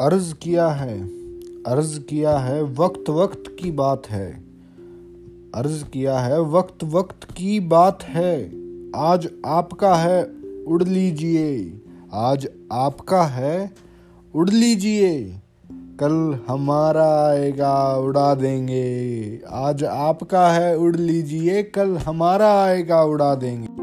अर्ज़ किया है। अर्ज़ किया है वक्त वक्त की बात है। अर्ज़ किया है वक्त वक्त की बात है। आज आपका है, उड़ लीजिए। आज आपका है, उड़ लीजिए। कल हमारा आएगा, उड़ा देंगे। आज आपका है, उड़ लीजिए। कल हमारा आएगा, उड़ा देंगे।